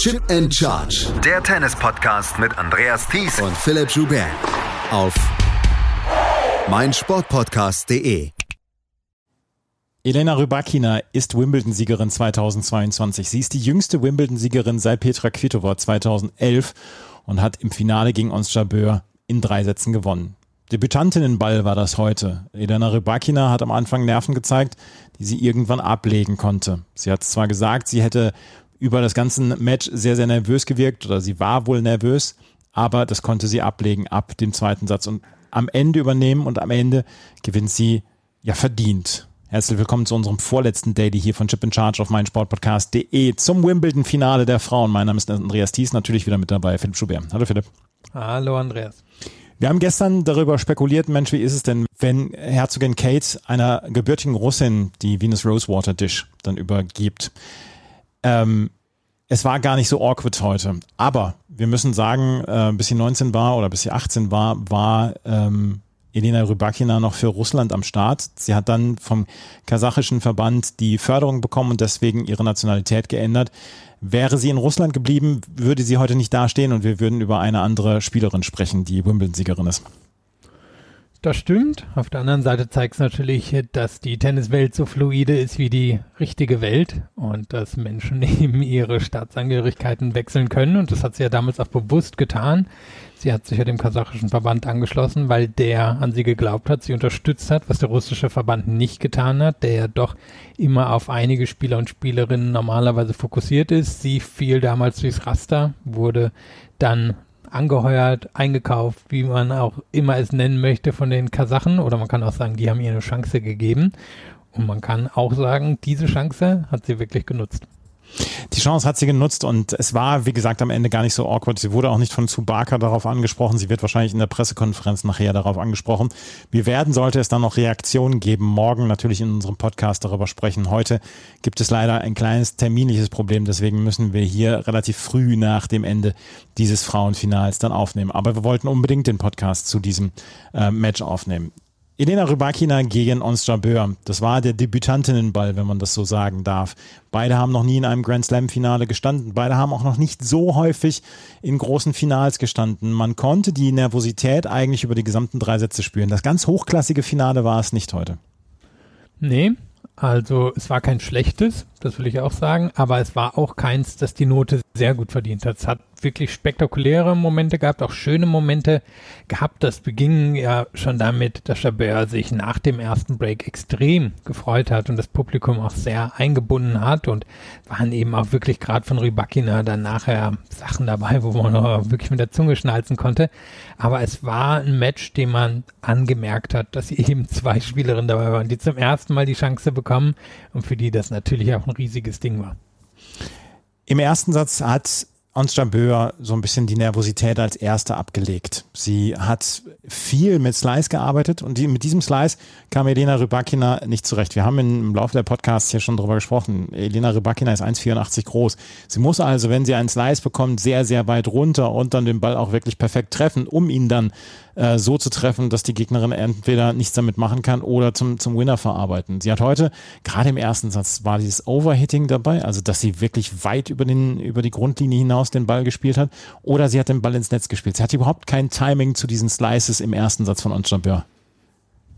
Chip and Charge. Der Tennis-Podcast mit Andreas Thies und Philipp Joubert. Auf meinsportpodcast.de. Elena Rybakina ist Wimbledon-Siegerin 2022. Sie ist die jüngste Wimbledon-Siegerin seit Petra Kvitova 2011 und hat im Finale gegen Ons Jabeur in drei Sätzen gewonnen. Debütantinnenball war das heute. Elena Rybakina hat am Anfang Nerven gezeigt, die sie irgendwann ablegen konnte. Sie hat zwar gesagt, sie hätte über das ganze Match sehr, sehr nervös gewirkt oder sie war wohl nervös, aber das konnte sie ablegen ab dem zweiten Satz und am Ende übernehmen und am Ende gewinnt sie ja verdient. Herzlich willkommen zu unserem vorletzten Daily hier von Chip in Charge auf meinsportpodcast.de zum Wimbledon-Finale der Frauen. Mein Name ist Andreas Thies, natürlich wieder mit dabei, Philipp Schubert. Hallo Philipp. Hallo Andreas. Wir haben gestern darüber spekuliert, Mensch, wie ist es denn, wenn Herzogin Kate einer gebürtigen Russin die Venus Rosewater Dish dann übergibt? Ähm, es war gar nicht so awkward heute. Aber wir müssen sagen, äh, bis sie 19 war oder bis sie 18 war, war ähm, Elena Rybakina noch für Russland am Start. Sie hat dann vom kasachischen Verband die Förderung bekommen und deswegen ihre Nationalität geändert. Wäre sie in Russland geblieben, würde sie heute nicht dastehen und wir würden über eine andere Spielerin sprechen, die Wimbledon-Siegerin ist. Das stimmt. Auf der anderen Seite zeigt es natürlich, dass die Tenniswelt so fluide ist wie die richtige Welt und dass Menschen eben ihre Staatsangehörigkeiten wechseln können. Und das hat sie ja damals auch bewusst getan. Sie hat sich ja dem kasachischen Verband angeschlossen, weil der an sie geglaubt hat, sie unterstützt hat, was der russische Verband nicht getan hat, der ja doch immer auf einige Spieler und Spielerinnen normalerweise fokussiert ist. Sie fiel damals durchs Raster, wurde dann angeheuert, eingekauft, wie man auch immer es nennen möchte von den Kasachen. Oder man kann auch sagen, die haben ihr eine Chance gegeben. Und man kann auch sagen, diese Chance hat sie wirklich genutzt. Die Chance hat sie genutzt und es war, wie gesagt, am Ende gar nicht so awkward. Sie wurde auch nicht von Tsubaka darauf angesprochen. Sie wird wahrscheinlich in der Pressekonferenz nachher darauf angesprochen. Wir werden, sollte es dann noch Reaktionen geben, morgen natürlich in unserem Podcast darüber sprechen. Heute gibt es leider ein kleines terminliches Problem, deswegen müssen wir hier relativ früh nach dem Ende dieses Frauenfinals dann aufnehmen. Aber wir wollten unbedingt den Podcast zu diesem äh, Match aufnehmen. Elena Rybakina gegen Ons Jabeur. Das war der Debütantinnenball, wenn man das so sagen darf. Beide haben noch nie in einem Grand Slam Finale gestanden. Beide haben auch noch nicht so häufig in großen Finals gestanden. Man konnte die Nervosität eigentlich über die gesamten drei Sätze spüren. Das ganz hochklassige Finale war es nicht heute. Nee, also es war kein schlechtes, das will ich auch sagen, aber es war auch keins, das die Note sehr gut verdient hat. Es hat wirklich spektakuläre Momente gehabt, auch schöne Momente gehabt. Das beging ja schon damit, dass Chabert sich nach dem ersten Break extrem gefreut hat und das Publikum auch sehr eingebunden hat und waren eben auch wirklich gerade von Rybakina dann nachher Sachen dabei, wo man noch wirklich mit der Zunge schnalzen konnte. Aber es war ein Match, dem man angemerkt hat, dass eben zwei Spielerinnen dabei waren, die zum ersten Mal die Chance bekommen und für die das natürlich auch ein riesiges Ding war. Im ersten Satz hat Ons Jabeur so ein bisschen die Nervosität als Erste abgelegt. Sie hat viel mit Slice gearbeitet und die, mit diesem Slice kam Elena Rybakina nicht zurecht. Wir haben im Laufe der Podcasts hier schon drüber gesprochen. Elena Rybakina ist 1,84 groß. Sie muss also, wenn sie einen Slice bekommt, sehr, sehr weit runter und dann den Ball auch wirklich perfekt treffen, um ihn dann äh, so zu treffen, dass die Gegnerin entweder nichts damit machen kann oder zum, zum Winner verarbeiten. Sie hat heute, gerade im ersten Satz, war dieses Overhitting dabei, also dass sie wirklich weit über, den, über die Grundlinie hinaus den Ball gespielt hat, oder sie hat den Ball ins Netz gespielt. Sie hat überhaupt kein Timing zu diesen Slices im ersten Satz von Onchampeur.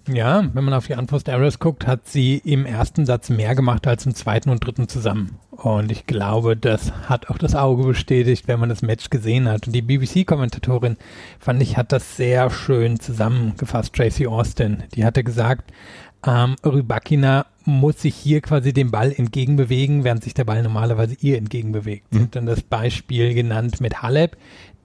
Ja, wenn man auf die Unforced Errors guckt, hat sie im ersten Satz mehr gemacht als im zweiten und dritten zusammen. Und ich glaube, das hat auch das Auge bestätigt, wenn man das Match gesehen hat. Und die BBC-Kommentatorin, fand ich, hat das sehr schön zusammengefasst, Tracy Austin. Die hatte gesagt, ähm, Rybakina muss sich hier quasi dem Ball entgegenbewegen, während sich der Ball normalerweise ihr entgegenbewegt. Mhm. Sie hat dann das Beispiel genannt mit Halep,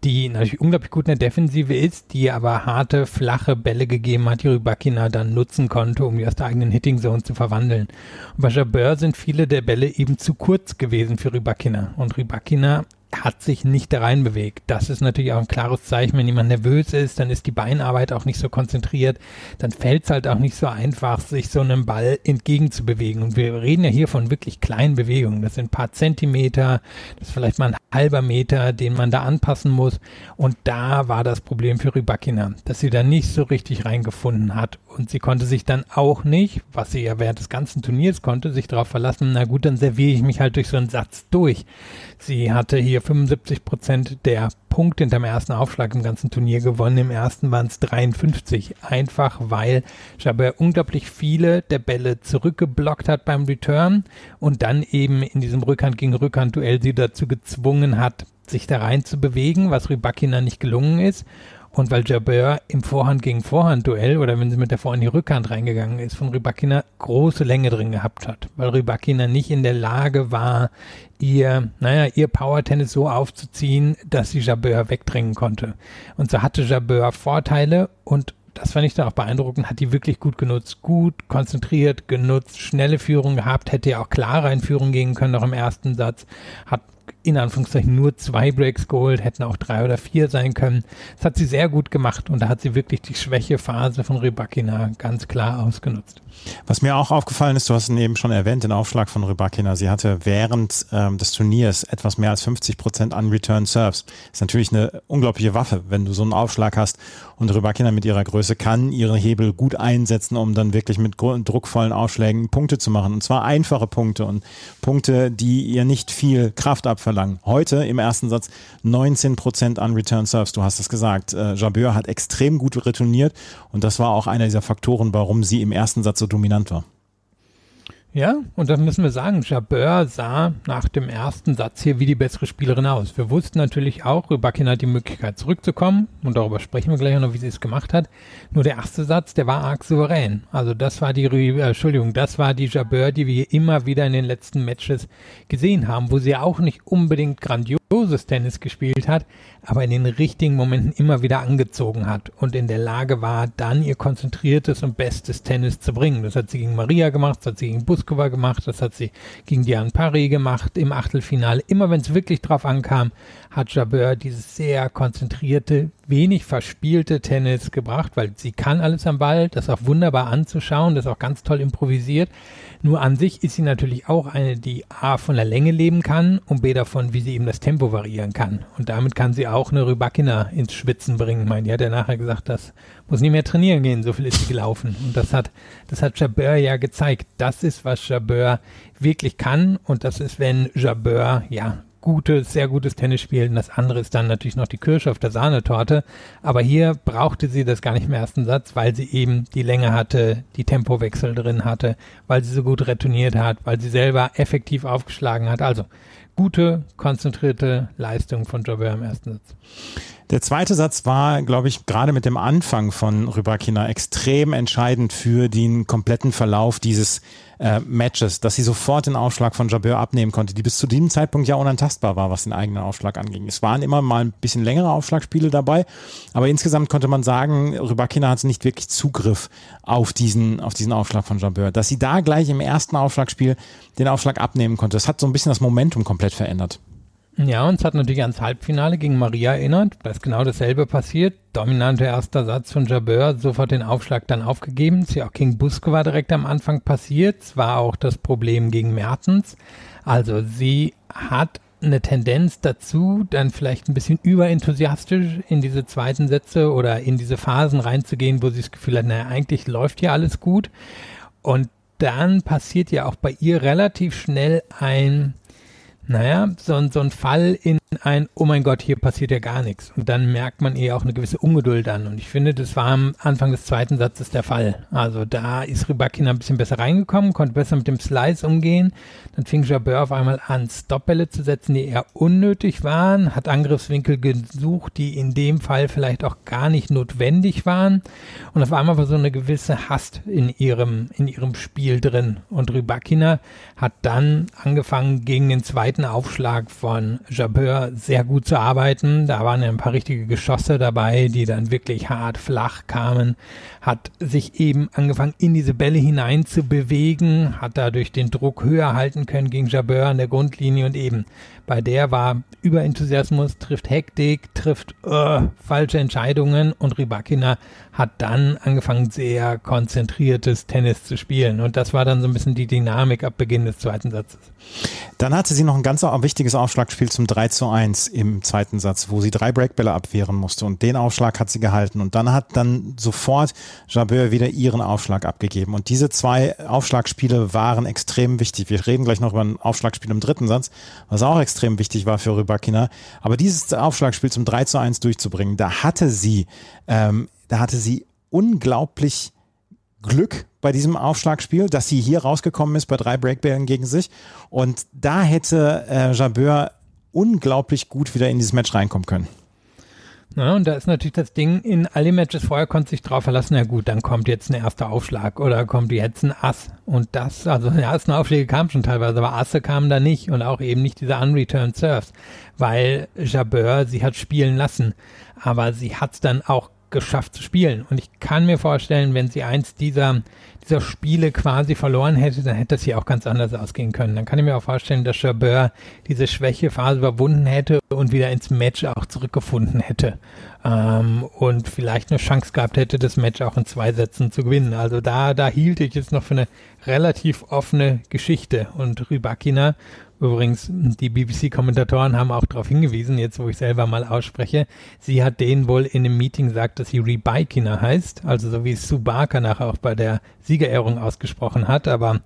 die natürlich unglaublich gut in der Defensive ist, die aber harte, flache Bälle gegeben hat, die Rybakina dann nutzen konnte, um die aus der eigenen Hitting Zone zu verwandeln. Und bei Jabeur sind viele der Bälle eben zu kurz gewesen für Rybakina. Und Rybakina hat sich nicht da rein bewegt. Das ist natürlich auch ein klares Zeichen, wenn jemand nervös ist, dann ist die Beinarbeit auch nicht so konzentriert, dann fällt es halt auch nicht so einfach, sich so einem Ball entgegenzubewegen. Und wir reden ja hier von wirklich kleinen Bewegungen. Das sind ein paar Zentimeter, das ist vielleicht mal ein halber Meter, den man da anpassen muss. Und da war das Problem für Rybakina, dass sie da nicht so richtig reingefunden hat. Und sie konnte sich dann auch nicht, was sie ja während des ganzen Turniers konnte, sich darauf verlassen, na gut, dann serviere ich mich halt durch so einen Satz durch. Sie hatte hier 75 Prozent der Punkte hinterm ersten Aufschlag im ganzen Turnier gewonnen. Im ersten waren es 53. Einfach weil Jabeur unglaublich viele der Bälle zurückgeblockt hat beim Return und dann eben in diesem Rückhand gegen Rückhand Duell sie dazu gezwungen hat, sich da rein zu bewegen, was Rybakina nicht gelungen ist. Und weil Jabeur im Vorhand gegen Vorhand Duell oder wenn sie mit der Vorhand in die Rückhand reingegangen ist, von Rybakina große Länge drin gehabt hat, weil Rybakina nicht in der Lage war, ihr, naja, ihr Power-Tennis so aufzuziehen, dass sie Jabeur wegdrängen konnte. Und so hatte Jabeur Vorteile und das fand ich dann auch beeindruckend, hat die wirklich gut genutzt, gut konzentriert genutzt, schnelle Führung gehabt, hätte ja auch klarer in Führung gehen können, noch im ersten Satz, hat in Anführungszeichen nur zwei Breaks geholt, hätten auch drei oder vier sein können. Das hat sie sehr gut gemacht und da hat sie wirklich die Schwächephase von Rybakina ganz klar ausgenutzt. Was mir auch aufgefallen ist, du hast ihn eben schon erwähnt, den Aufschlag von Rybakina. Sie hatte während ähm, des Turniers etwas mehr als 50 Prozent an Return Serves. Ist natürlich eine unglaubliche Waffe, wenn du so einen Aufschlag hast. Und Rybakina mit ihrer Größe kann ihre Hebel gut einsetzen, um dann wirklich mit druckvollen Aufschlägen Punkte zu machen. Und zwar einfache Punkte und Punkte, die ihr nicht viel Kraft abverlangen. Heute im ersten Satz 19 Prozent an Return Serves. Du hast es gesagt. Äh, Jabeur hat extrem gut retourniert und das war auch einer dieser Faktoren, warum sie im ersten Satz so dominant war. Ja, und das müssen wir sagen, Jabeur sah nach dem ersten Satz hier wie die bessere Spielerin aus. Wir wussten natürlich auch, Rybakina hat die Möglichkeit zurückzukommen und darüber sprechen wir gleich noch, wie sie es gemacht hat. Nur der erste Satz, der war arg souverän. Also das war die, äh, Entschuldigung, das war die Jabeur, die wir immer wieder in den letzten Matches gesehen haben, wo sie auch nicht unbedingt grandioses Tennis gespielt hat, aber in den richtigen Momenten immer wieder angezogen hat und in der Lage war, dann ihr konzentriertes und bestes Tennis zu bringen. Das hat sie gegen Maria gemacht, das hat sie gegen Buskova gemacht, das hat sie gegen Diane Parry gemacht im Achtelfinale. Immer wenn es wirklich drauf ankam, hat Jabeur dieses sehr konzentrierte, wenig verspielte Tennis gebracht, weil sie kann alles am Ball, das ist auch wunderbar anzuschauen, das ist auch ganz toll improvisiert. Nur an sich ist sie natürlich auch eine, die A von der Länge leben kann und B davon, wie sie eben das Tempo variieren kann. Und damit kann sie auch eine Rybakina ins Schwitzen bringen. Ich meine, die hat ja nachher gesagt, das muss nicht mehr trainieren gehen, so viel ist sie gelaufen. Und das hat, das hat Jabeur ja gezeigt. Das ist, was Jabeur wirklich kann. Und das ist, wenn Jabeur, ja, gutes, sehr gutes Tennis spielen. Das andere ist dann natürlich noch die Kirsche auf der Sahnetorte. Aber hier brauchte sie das gar nicht im ersten Satz, weil sie eben die Länge hatte, die Tempowechsel drin hatte, weil sie so gut retourniert hat, weil sie selber effektiv aufgeschlagen hat. Also gute, konzentrierte Leistung von Jobber im ersten Satz. Der zweite Satz war, glaube ich, gerade mit dem Anfang von Rybakina extrem entscheidend für den kompletten Verlauf dieses äh, Matches, dass sie sofort den Aufschlag von Jabeur abnehmen konnte, die bis zu diesem Zeitpunkt ja unantastbar war, was den eigenen Aufschlag anging. Es waren immer mal ein bisschen längere Aufschlagspiele dabei, aber insgesamt konnte man sagen, Rybakina hatte nicht wirklich Zugriff auf diesen, auf diesen Aufschlag von Jabeur. Dass sie da gleich im ersten Aufschlagspiel den Aufschlag abnehmen konnte, das hat so ein bisschen das Momentum komplett verändert. Ja, und es hat natürlich ans Halbfinale gegen Maria erinnert. Da ist genau dasselbe passiert. Dominanter erster Satz von Jabeur, sofort den Aufschlag dann aufgegeben. Ist ja auch gegen Buskova direkt am Anfang passiert. Es war auch das Problem gegen Mertens. Also sie hat eine Tendenz dazu, dann vielleicht ein bisschen überenthusiastisch in diese zweiten Sätze oder in diese Phasen reinzugehen, wo sie das Gefühl hat, naja, eigentlich läuft ja alles gut. Und dann passiert ja auch bei ihr relativ schnell ein, naja, so, so ein Fall in ein, oh mein Gott, hier passiert ja gar nichts. Und dann merkt man eher auch eine gewisse Ungeduld an. Und ich finde, das war am Anfang des zweiten Satzes der Fall. Also da ist Rybakina ein bisschen besser reingekommen, konnte besser mit dem Slice umgehen. Dann fing Jabeur auf einmal an, Stopbälle zu setzen, die eher unnötig waren, hat Angriffswinkel gesucht, die in dem Fall vielleicht auch gar nicht notwendig waren. Und auf einmal war so eine gewisse Hast in ihrem, in ihrem Spiel drin. Und Rybakina hat dann angefangen, gegen den zweiten Aufschlag von Jabeur sehr gut zu arbeiten. Da waren ja ein paar richtige Geschosse dabei, die dann wirklich hart flach kamen. Hat sich eben angefangen, in diese Bälle hinein zu bewegen, hat dadurch den Druck höher halten können gegen Jabeur an der Grundlinie und eben Bei der war Überenthusiasmus, trifft Hektik, trifft uh, falsche Entscheidungen und Rybakina hat dann angefangen, sehr konzentriertes Tennis zu spielen. Und das war dann so ein bisschen die Dynamik ab Beginn des zweiten Satzes. Dann hatte sie noch ein ganz wichtiges Aufschlagspiel zum 3 zu 1 im zweiten Satz, wo sie drei Breakbälle abwehren musste. Und den Aufschlag hat sie gehalten. Und dann hat dann sofort Jabeur wieder ihren Aufschlag abgegeben. Und diese zwei Aufschlagspiele waren extrem wichtig. Wir reden gleich noch über ein Aufschlagspiel im dritten Satz, was auch extrem wichtig war für Rybakina. Aber dieses Aufschlagspiel zum 3 zu 1 durchzubringen, da hatte sie ähm, da hatte sie unglaublich Glück bei diesem Aufschlagspiel, dass sie hier rausgekommen ist bei drei Breakbällen gegen sich. Und da hätte äh, Jabeur unglaublich gut wieder in dieses Match reinkommen können. Ja, und da ist natürlich das Ding, in all den Matches vorher konnte sich drauf verlassen, na gut, dann kommt jetzt ein erster Aufschlag oder kommt jetzt ein Ass. Und das, also die ersten Aufschläge kamen schon teilweise, aber Asse kamen da nicht und auch eben nicht diese unreturned Serves, weil Jabeur sie hat spielen lassen. Aber sie hat es dann auch geschafft zu spielen. Und ich kann mir vorstellen, wenn sie eins dieser, dieser Spiele quasi verloren hätte, dann hätte das hier auch ganz anders ausgehen können. Dann kann ich mir auch vorstellen, dass Jabeur diese Schwächephase überwunden hätte und wieder ins Match auch zurückgefunden hätte. Ähm, und vielleicht eine Chance gehabt hätte, das Match auch in zwei Sätzen zu gewinnen. Also da, da hielt ich es noch für eine relativ offene Geschichte. Und Rybakina Übrigens, die BBC-Kommentatoren haben auch darauf hingewiesen, jetzt wo ich selber mal ausspreche, sie hat denen wohl in einem Meeting gesagt, dass sie Rebikina heißt, also so wie Subaka nachher auch bei der Siegerehrung ausgesprochen hat, aber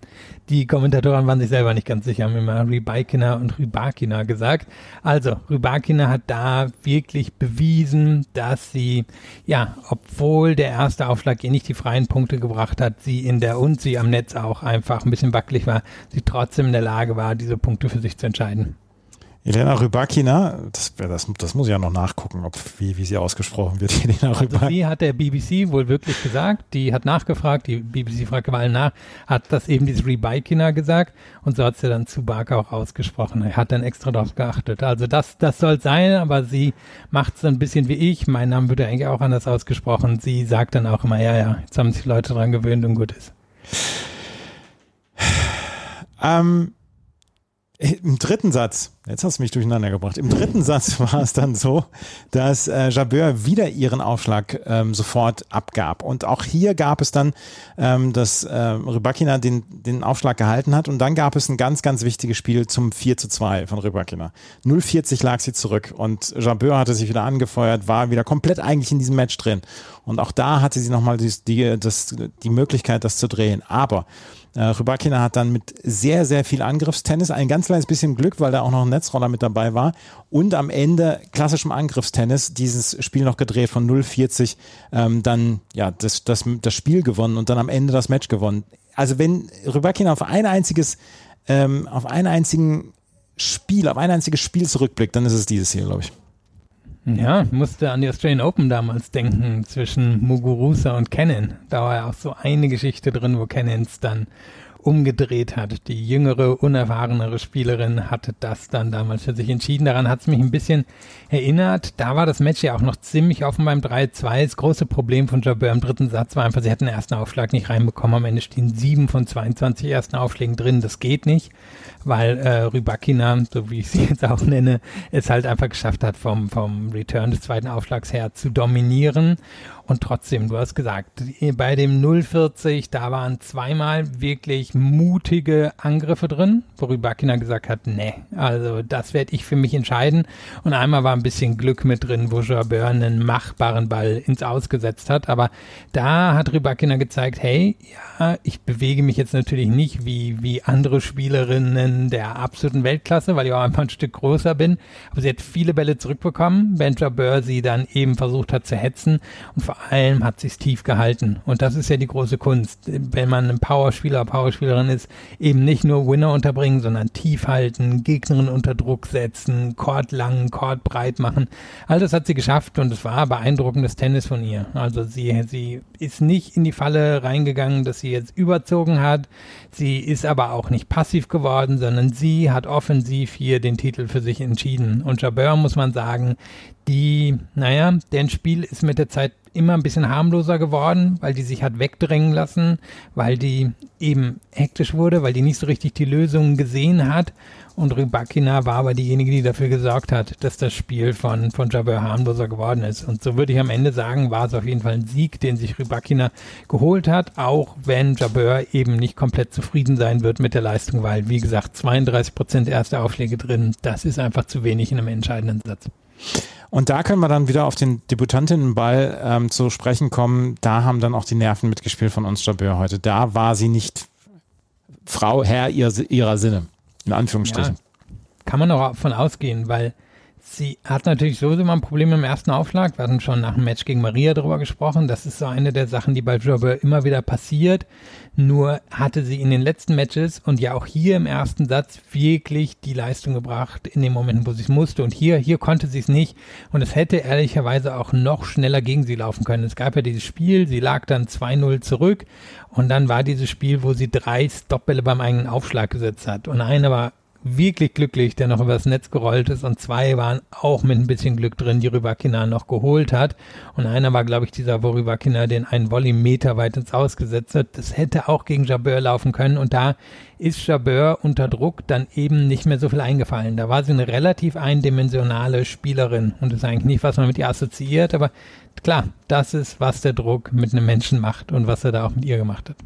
die Kommentatoren waren sich selber nicht ganz sicher, haben immer Rybakina und Rybakina gesagt. Also, Rybakina hat da wirklich bewiesen, dass sie, ja, obwohl der erste Aufschlag ihr nicht die freien Punkte gebracht hat, sie in der und sie am Netz auch einfach ein bisschen wackelig war, sie trotzdem in der Lage war, diese Punkte für sich zu entscheiden. Elena Rybakina, das, das, das muss ich ja noch nachgucken, ob, wie, wie sie ausgesprochen wird. Elena also sie hat der BBC wohl wirklich gesagt, die hat nachgefragt, die BBC fragt mal nach, hat das eben diese Rybakina gesagt und so hat sie dann zu Barker auch ausgesprochen. Er hat dann extra darauf geachtet. Also das, das soll sein, aber sie macht es ein bisschen wie ich. Mein Name wird ja eigentlich auch anders ausgesprochen. Sie sagt dann auch immer, ja, ja, jetzt haben sich Leute dran gewöhnt und gut ist. Ähm, im dritten Satz, jetzt hast du mich durcheinander gebracht, im dritten Satz war es dann so, dass äh, Jabeur wieder ihren Aufschlag ähm, sofort abgab. Und auch hier gab es dann, ähm, dass äh, Rybakina den, den Aufschlag gehalten hat und dann gab es ein ganz, ganz wichtiges Spiel zum 4 zu 2 von Rybakina. 0,40 lag sie zurück und Jabeur hatte sich wieder angefeuert, war wieder komplett eigentlich in diesem Match drin. Und auch da hatte sie nochmal die, die, das, die Möglichkeit, das zu drehen. Aber äh, Rybakina hat dann mit sehr, sehr viel Angriffstennis, ein ganz kleines bisschen Glück, weil da auch noch ein Netzroller mit dabei war und am Ende klassischem Angriffstennis dieses Spiel noch gedreht von 0,40, ähm, dann ja das, das, das Spiel gewonnen und dann am Ende das Match gewonnen. Also wenn Rybakina auf ein einziges, ähm, auf einen einzigen Spiel, auf ein einziges Spiel zurückblickt, dann ist es dieses hier, glaube ich. Ja, musste an die Australian Open damals denken zwischen Muguruza und Cannon. Da war ja auch so eine Geschichte drin, wo Cannons dann umgedreht hat. Die jüngere, unerfahrenere Spielerin hatte das dann damals für sich entschieden. Daran hat es mich ein bisschen erinnert. Da war das Match ja auch noch ziemlich offen beim 3-2. Das große Problem von Jabeur im dritten Satz war einfach, sie hatten den ersten Aufschlag nicht reinbekommen. Am Ende stehen sieben von 22 ersten Aufschlägen drin. Das geht nicht, weil äh, Rybakina, so wie ich sie jetzt auch nenne, es halt einfach geschafft hat, vom, vom Return des zweiten Aufschlags her zu dominieren. Und trotzdem, du hast gesagt, bei dem 040, da waren zweimal wirklich mutige Angriffe drin, worüber Kinder gesagt hat, nee, also das werde ich für mich entscheiden. Und einmal war ein bisschen Glück mit drin, wo Jabeur einen machbaren Ball ins Ausgesetzt hat. Aber da hat Rybakina gezeigt, hey, ja, ich bewege mich jetzt natürlich nicht wie, wie andere Spielerinnen der absoluten Weltklasse, weil ich auch einfach ein Stück größer bin. Aber sie hat viele Bälle zurückbekommen, wenn Jabeur sie dann eben versucht hat zu hetzen. Und vor allem hat sich tief gehalten. Und das ist ja die große Kunst. Wenn man ein Powerspieler, Powerspielerin ist, eben nicht nur Winner unterbringen, sondern tief halten, Gegnerin unter Druck setzen, Chord lang, Chord breit machen. All das hat sie geschafft und es war beeindruckendes Tennis von ihr. Also sie, sie ist nicht in die Falle reingegangen, dass sie jetzt überzogen hat. Sie ist aber auch nicht passiv geworden, sondern sie hat offensiv hier den Titel für sich entschieden. Und Jabeur muss man sagen, die, naja, deren Spiel ist mit der Zeit immer ein bisschen harmloser geworden, weil die sich hat wegdrängen lassen, weil die eben hektisch wurde, weil die nicht so richtig die Lösungen gesehen hat. Und Rybakina war aber diejenige, die dafür gesorgt hat, dass das Spiel von, von Jabeur harmloser geworden ist. Und so würde ich am Ende sagen, war es auf jeden Fall ein Sieg, den sich Rybakina geholt hat, auch wenn Jabeur eben nicht komplett zufrieden sein wird mit der Leistung, weil, wie gesagt, 32 Prozent erste Aufschläge drin, das ist einfach zu wenig in einem entscheidenden Satz. Und da können wir dann wieder auf den Debütantinnenball ähm, zu sprechen kommen. Da haben dann auch die Nerven mitgespielt von uns Jabeur heute. Da war sie nicht Frau, Herr ihr, ihrer Sinne. In Anführungsstrichen. Ja, kann man auch davon ausgehen, weil sie hat natürlich sowieso mal ein Problem im ersten Aufschlag. Wir hatten schon nach dem Match gegen Maria darüber gesprochen. Das ist so eine der Sachen, die bei Jobber immer wieder passiert. Nur hatte sie in den letzten Matches und ja auch hier im ersten Satz wirklich die Leistung gebracht in den Momenten, wo sie es musste. Und hier, hier konnte sie es nicht. Und es hätte ehrlicherweise auch noch schneller gegen sie laufen können. Es gab ja dieses Spiel, sie lag dann 2-0 zurück. Und dann war dieses Spiel, wo sie drei Stopbälle beim eigenen Aufschlag gesetzt hat. Und einer war wirklich glücklich, der noch übers Netz gerollt ist und zwei waren auch mit ein bisschen Glück drin, die Rybakina noch geholt hat und einer war, glaube ich, dieser, Rybakina den einen Volley Meter weit ins Ausgesetzt hat. Das hätte auch gegen Jabeur laufen können und da ist Jabeur unter Druck dann eben nicht mehr so viel eingefallen. Da war sie eine relativ eindimensionale Spielerin und das ist eigentlich nicht, was man mit ihr assoziiert, aber klar, das ist, was der Druck mit einem Menschen macht und was er da auch mit ihr gemacht hat.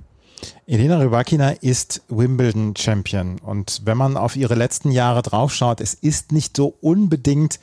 Elena Rybakina ist Wimbledon-Champion und wenn man auf ihre letzten Jahre draufschaut, es ist nicht so unbedingt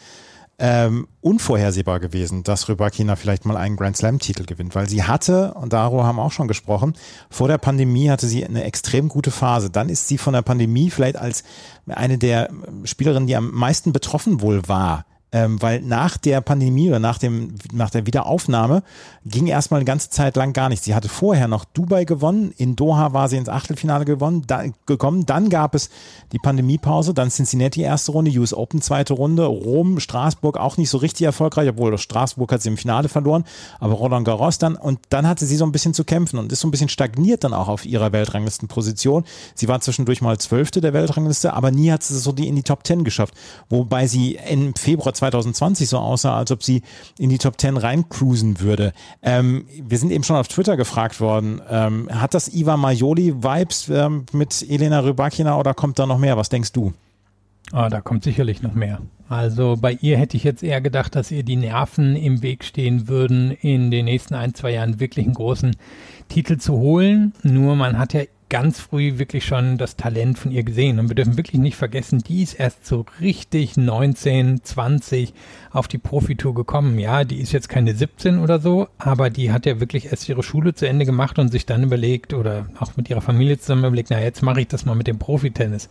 ähm, unvorhersehbar gewesen, dass Rybakina vielleicht mal einen Grand Slam-Titel gewinnt, weil sie hatte, und darüber haben auch schon gesprochen, vor der Pandemie hatte sie eine extrem gute Phase. Dann ist sie von der Pandemie vielleicht als eine der Spielerinnen, die am meisten betroffen wohl war, ähm, weil nach der Pandemie oder nach, dem, nach der Wiederaufnahme ging erstmal eine ganze Zeit lang gar nichts. Sie hatte vorher noch Dubai gewonnen, in Doha war sie ins Achtelfinale gewonnen, da, gekommen, dann gab es die Pandemiepause, dann Cincinnati erste Runde, US Open zweite Runde, Rom, Straßburg auch nicht so richtig erfolgreich, obwohl Straßburg hat sie im Finale verloren, aber Roland Garros dann und dann hatte sie so ein bisschen zu kämpfen und ist so ein bisschen stagniert dann auch auf ihrer Weltranglistenposition. Sie war zwischendurch mal Zwölfte der Weltrangliste, aber nie hat sie so die in die Top Ten geschafft, wobei sie im Februar 2020 so aussah, als ob sie in die Top 10 reincruisen würde. Ähm, wir sind eben schon auf Twitter gefragt worden, ähm, hat das Iva Majoli-Vibes ähm, mit Elena Rybakina oder kommt da noch mehr? Was denkst du? Oh, da kommt sicherlich noch mehr. Also bei ihr hätte ich jetzt eher gedacht, dass ihr die Nerven im Weg stehen würden, in den nächsten ein, zwei Jahren wirklich einen großen Titel zu holen. Nur man hat ja ganz früh wirklich schon das Talent von ihr gesehen. Und wir dürfen wirklich nicht vergessen, die ist erst so richtig 19, 20 auf die Profitour gekommen. Ja, die ist jetzt keine 17 oder so, aber die hat ja wirklich erst ihre Schule zu Ende gemacht und sich dann überlegt oder auch mit ihrer Familie zusammen überlegt, na jetzt mache ich das mal mit dem Profitennis.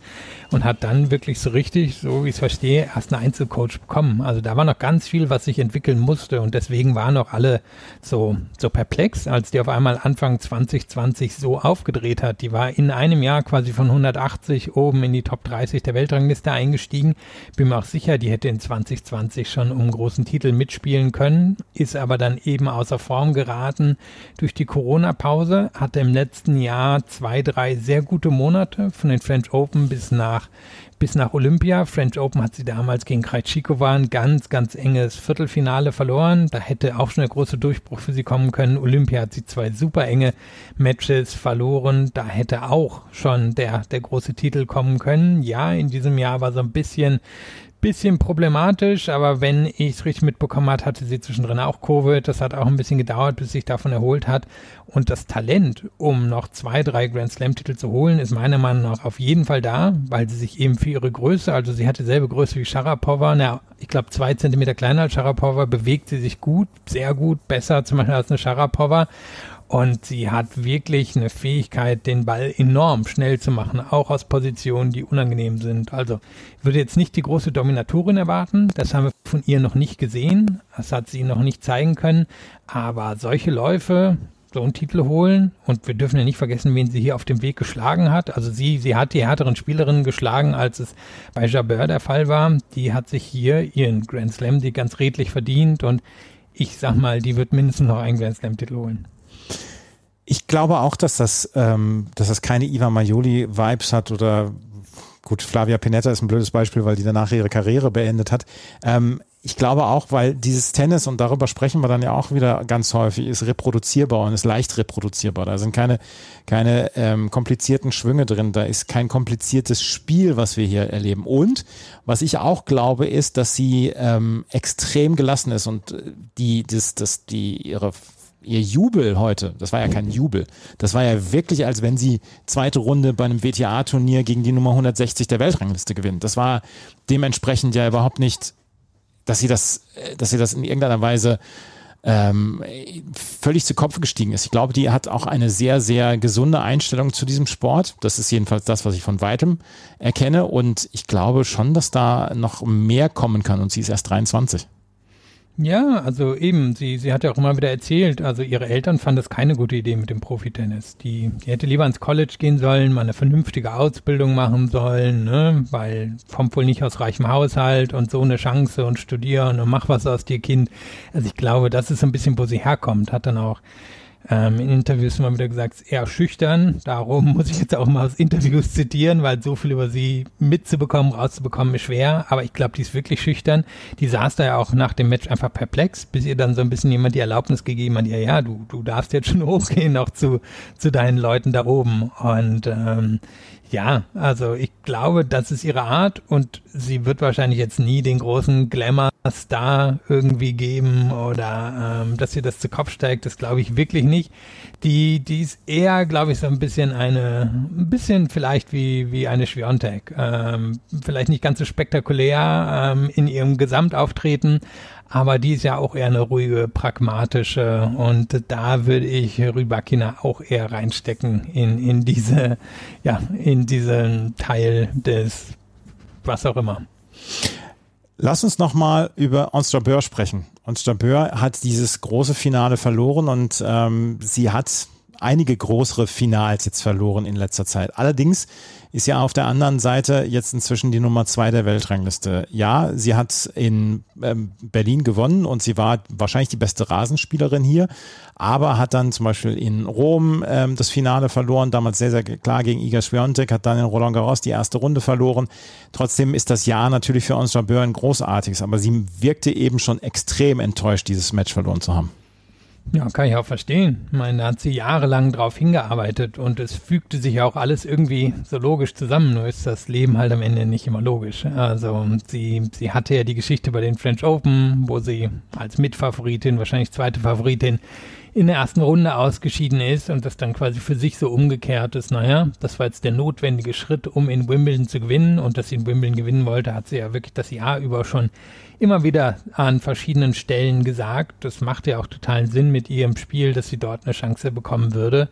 Und hat dann wirklich so richtig, so wie ich es verstehe, erst einen Einzelcoach bekommen. Also da war noch ganz viel, was sich entwickeln musste und deswegen waren auch alle so, so perplex, als die auf einmal Anfang 2020 so aufgedreht hat. Die war in einem Jahr quasi von 180 oben in die Top 30 der Weltrangliste eingestiegen. Bin mir auch sicher, die hätte in 2020 schon um großen Titel mitspielen können, ist aber dann eben außer Form geraten durch die Corona-Pause, hatte im letzten Jahr zwei, drei sehr gute Monate von den French Open bis nach bis nach Olympia. French Open hat sie damals gegen Krejcikova ein ganz, ganz enges Viertelfinale verloren. Da hätte auch schon der große Durchbruch für sie kommen können. Olympia hat sie zwei super enge Matches verloren. Da hätte auch schon der, der große Titel kommen können. Ja, in diesem Jahr war so ein bisschen bisschen problematisch, aber wenn ich es richtig mitbekommen habe, hatte sie zwischendrin auch Covid. Das hat auch ein bisschen gedauert, bis sich davon erholt hat. Und das Talent, um noch zwei, drei Grand Slam-Titel zu holen, ist meiner Meinung nach auf jeden Fall da, weil sie sich eben für ihre Größe, also sie hat dieselbe Größe wie Sharapova, na, ich glaube zwei Zentimeter kleiner als Sharapova, bewegt sie sich gut, sehr gut, besser zum Beispiel als eine Sharapova. Und sie hat wirklich eine Fähigkeit, den Ball enorm schnell zu machen, auch aus Positionen, die unangenehm sind. Also ich würde jetzt nicht die große Dominatorin erwarten, das haben wir von ihr noch nicht gesehen, das hat sie noch nicht zeigen können, aber solche Läufe, so einen Titel holen und wir dürfen ja nicht vergessen, wen sie hier auf dem Weg geschlagen hat. Also sie, sie hat die härteren Spielerinnen geschlagen, als es bei Jabeur der Fall war. Die hat sich hier ihren Grand Slam, die ganz redlich verdient und ich sag mal, die wird mindestens noch einen Grand Slam Titel holen. Ich glaube auch, dass das, ähm, dass das keine Iva Majoli-Vibes hat oder gut, Flavia Pinetta ist ein blödes Beispiel, weil die danach ihre Karriere beendet hat. Ähm, ich glaube auch, weil dieses Tennis, und darüber sprechen wir dann ja auch wieder ganz häufig, ist reproduzierbar und ist leicht reproduzierbar. Da sind keine, keine ähm, komplizierten Schwünge drin, da ist kein kompliziertes Spiel, was wir hier erleben. Und was ich auch glaube, ist, dass sie ähm, extrem gelassen ist und äh, die, das, das, die, ihre ihr Jubel heute, das war ja kein Jubel, das war ja wirklich, als wenn sie zweite Runde bei einem WTA-Turnier gegen die Nummer 160 der Weltrangliste gewinnt. Das war dementsprechend ja überhaupt nicht dass sie das, äh, dass sie das in irgendeiner Weise ähm, völlig zu Kopf gestiegen ist. Ich glaube, die hat auch eine sehr, sehr gesunde Einstellung zu diesem Sport. Das ist jedenfalls das, was ich von weitem erkenne. Und ich glaube schon, dass da noch mehr kommen kann. Und sie ist erst 23. Ja, also eben, sie, sie hat ja auch immer wieder erzählt, also ihre Eltern fanden das keine gute Idee mit dem Profitennis. Die, die hätte lieber ins College gehen sollen, mal eine vernünftige Ausbildung machen sollen, ne? weil kommt wohl nicht aus reichem Haushalt und so eine Chance und studieren und mach was aus dir Kind. Also ich glaube, das ist ein bisschen, wo sie herkommt, hat dann auch ähm, in Interviews immer wieder gesagt, eher schüchtern. Darum muss ich jetzt auch mal aus Interviews zitieren, weil so viel über sie mitzubekommen, rauszubekommen, ist schwer. Aber ich glaube, die ist wirklich schüchtern. Die saß da ja auch nach dem Match einfach perplex, bis ihr dann so ein bisschen jemand die Erlaubnis gegeben hat, ja, ja, du, du darfst jetzt schon hochgehen, noch zu, zu deinen Leuten da oben. Und ähm, ja, also ich glaube, das ist ihre Art und sie wird wahrscheinlich jetzt nie den großen Glamour-Star irgendwie geben oder ähm, dass sie das zu Kopf steigt, das glaube ich wirklich nicht. Die, die ist eher, glaube ich, so ein bisschen eine, ein bisschen vielleicht wie, wie eine Schwiontek. Ähm, vielleicht nicht ganz so spektakulär ähm, in ihrem Gesamtauftreten, aber die ist ja auch eher eine ruhige, pragmatische und da würde ich Rybakina auch eher reinstecken in, in diese, ja, in diesen Teil des was auch immer. Lass uns nochmal über Onstra sprechen. Onstra hat dieses große Finale verloren und ähm, sie hat einige größere Finals jetzt verloren in letzter Zeit. Allerdings ist ja auf der anderen Seite jetzt inzwischen die Nummer zwei der Weltrangliste. Ja, sie hat in ähm, Berlin gewonnen und sie war wahrscheinlich die beste Rasenspielerin hier, aber hat dann zum Beispiel in Rom ähm, das Finale verloren, damals sehr, sehr klar gegen Iga Swiatek, hat dann in Roland Garros die erste Runde verloren. Trotzdem ist das Jahr natürlich für uns Jabeur ein großartiges, aber sie wirkte eben schon extrem enttäuscht, dieses Match verloren zu haben. Ja, kann ich auch verstehen. Ich meine, da hat sie jahrelang drauf hingearbeitet und es fügte sich auch alles irgendwie so logisch zusammen. Nur ist das Leben halt am Ende nicht immer logisch. Also sie, sie hatte ja die Geschichte bei den French Open, wo sie als Mitfavoritin, wahrscheinlich zweite Favoritin, in der ersten Runde ausgeschieden ist und das dann quasi für sich so umgekehrt ist. Naja, das war jetzt der notwendige Schritt, um in Wimbledon zu gewinnen und dass sie in Wimbledon gewinnen wollte, hat sie ja wirklich das Jahr über schon immer wieder an verschiedenen Stellen gesagt. Das macht ja auch totalen Sinn mit ihrem Spiel, dass sie dort eine Chance bekommen würde.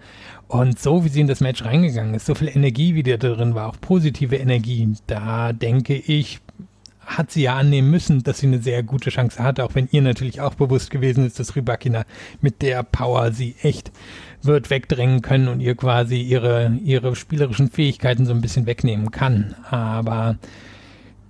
Und so wie sie in das Match reingegangen ist, so viel Energie wie da drin war, auch positive Energie, da denke ich, hat sie ja annehmen müssen, dass sie eine sehr gute Chance hatte, auch wenn ihr natürlich auch bewusst gewesen ist, dass Rybakina mit der Power sie echt wird wegdrängen können und ihr quasi ihre, ihre spielerischen Fähigkeiten so ein bisschen wegnehmen kann. Aber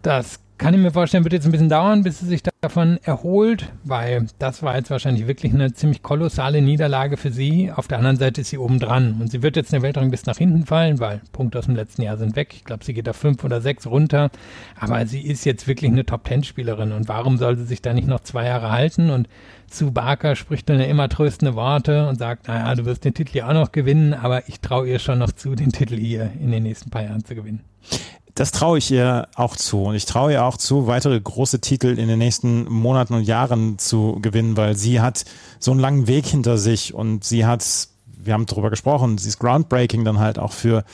das kann ich mir vorstellen, wird jetzt ein bisschen dauern, bis sie sich davon erholt, weil das war jetzt wahrscheinlich wirklich eine ziemlich kolossale Niederlage für sie. Auf der anderen Seite ist sie oben dran und sie wird jetzt in der Weltrang bis nach hinten fallen, weil Punkte aus dem letzten Jahr sind weg. Ich glaube, sie geht da fünf oder sechs runter, aber sie ist jetzt wirklich eine Top-Ten-Spielerin und warum soll sie sich da nicht noch zwei Jahre halten? Und zu Barker spricht dann ja immer tröstende Worte und sagt, naja, du wirst den Titel ja auch noch gewinnen, aber ich traue ihr schon noch zu, den Titel hier in den nächsten paar Jahren zu gewinnen das traue ich ihr auch zu. Und ich traue ihr auch zu, weitere große Titel in den nächsten Monaten und Jahren zu gewinnen, weil sie hat so einen langen Weg hinter sich und sie hat, wir haben darüber gesprochen, sie ist groundbreaking dann halt auch für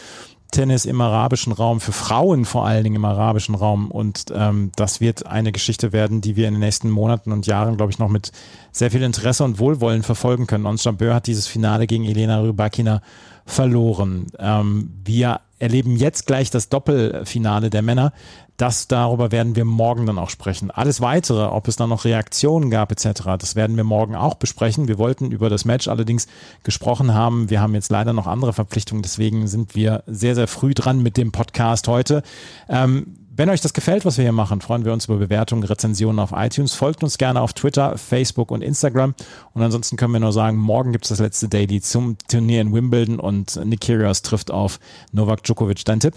Tennis im arabischen Raum, für Frauen vor allen Dingen im arabischen Raum. Und ähm, das wird eine Geschichte werden, die wir in den nächsten Monaten und Jahren, glaube ich, noch mit sehr viel Interesse und Wohlwollen verfolgen können. Ons Jabeur hat dieses Finale gegen Elena Rybakina verloren. Ähm, wir erleben jetzt gleich das Doppelfinale der Männer. Das darüber werden wir morgen dann auch sprechen. Alles weitere, ob es dann noch Reaktionen gab etc., das werden wir morgen auch besprechen. Wir wollten über das Match allerdings gesprochen haben. Wir haben jetzt leider noch andere Verpflichtungen, deswegen sind wir sehr, sehr früh dran mit dem Podcast heute. Ähm, wenn euch das gefällt, was wir hier machen, freuen wir uns über Bewertungen, Rezensionen auf iTunes. Folgt uns gerne auf Twitter, Facebook und Instagram. Und ansonsten können wir nur sagen, morgen gibt es das letzte Daily zum Turnier in Wimbledon und Nick Kyrgios trifft auf Novak Djokovic. Dein Tipp?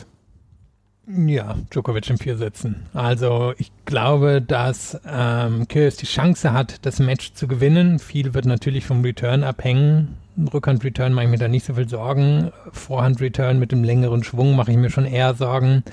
Ja, Djokovic in vier Sätzen. Also ich glaube, dass ähm, Kyrgios die Chance hat, das Match zu gewinnen. Viel wird natürlich vom Return abhängen. Rückhand-Return mache ich mir da nicht so viel Sorgen. Vorhand-Return mit dem längeren Schwung mache ich mir schon eher Sorgen.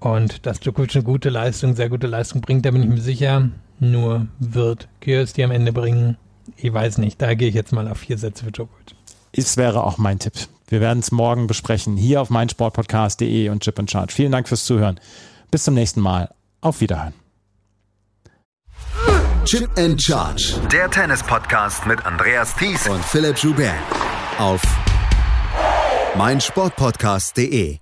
Und dass Djokovic eine gute Leistung, sehr gute Leistung bringt, da bin ich mir sicher. Nur wird Kyrgios die am Ende bringen. Ich weiß nicht, da gehe ich jetzt mal auf vier Sätze für Djokovic. Es wäre auch mein Tipp. Wir werden es morgen besprechen, hier auf meinsportpodcast.de und Chip and Chart. Vielen Dank fürs Zuhören. Bis zum nächsten Mal. Auf Wiederhören. Chip and Charge. Der Tennis-Podcast mit Andreas Thies und Philipp Joubert. Auf meinsportpodcast.de.